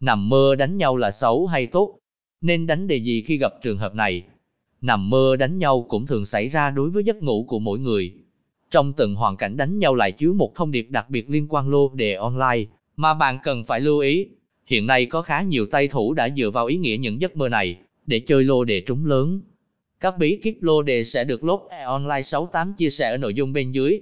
Nằm mơ đánh nhau là xấu hay tốt? Nên đánh đề gì khi gặp trường hợp này? Nằm mơ đánh nhau cũng thường xảy ra đối với giấc ngủ của mỗi người. Trong từng hoàn cảnh đánh nhau lại chứa một thông điệp đặc biệt liên quan lô đề online, mà bạn cần phải lưu ý. Hiện nay có khá nhiều tay thủ đã dựa vào ý nghĩa những giấc mơ này để chơi lô đề trúng lớn. Các bí kíp lô đề sẽ được lốt online 68 chia sẻ ở nội dung bên dưới.